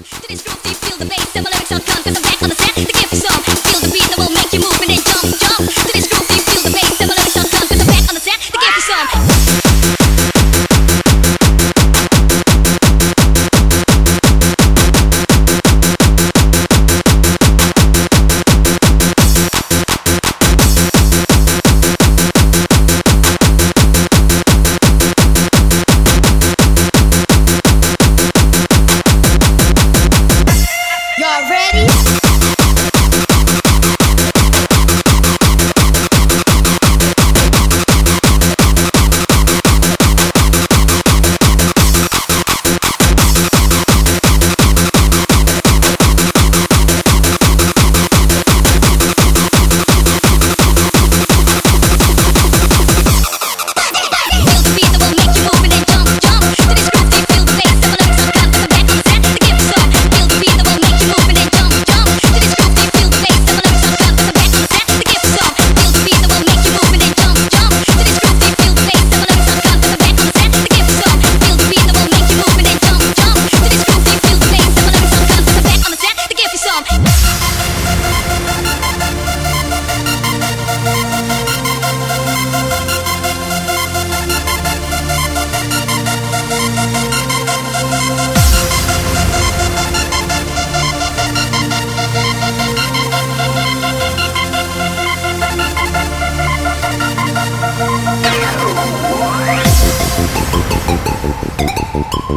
To this groove, feel the bass, I'm a lyrics on gun, cause I'm back on the set, the gift is on, feel the beat, the moment.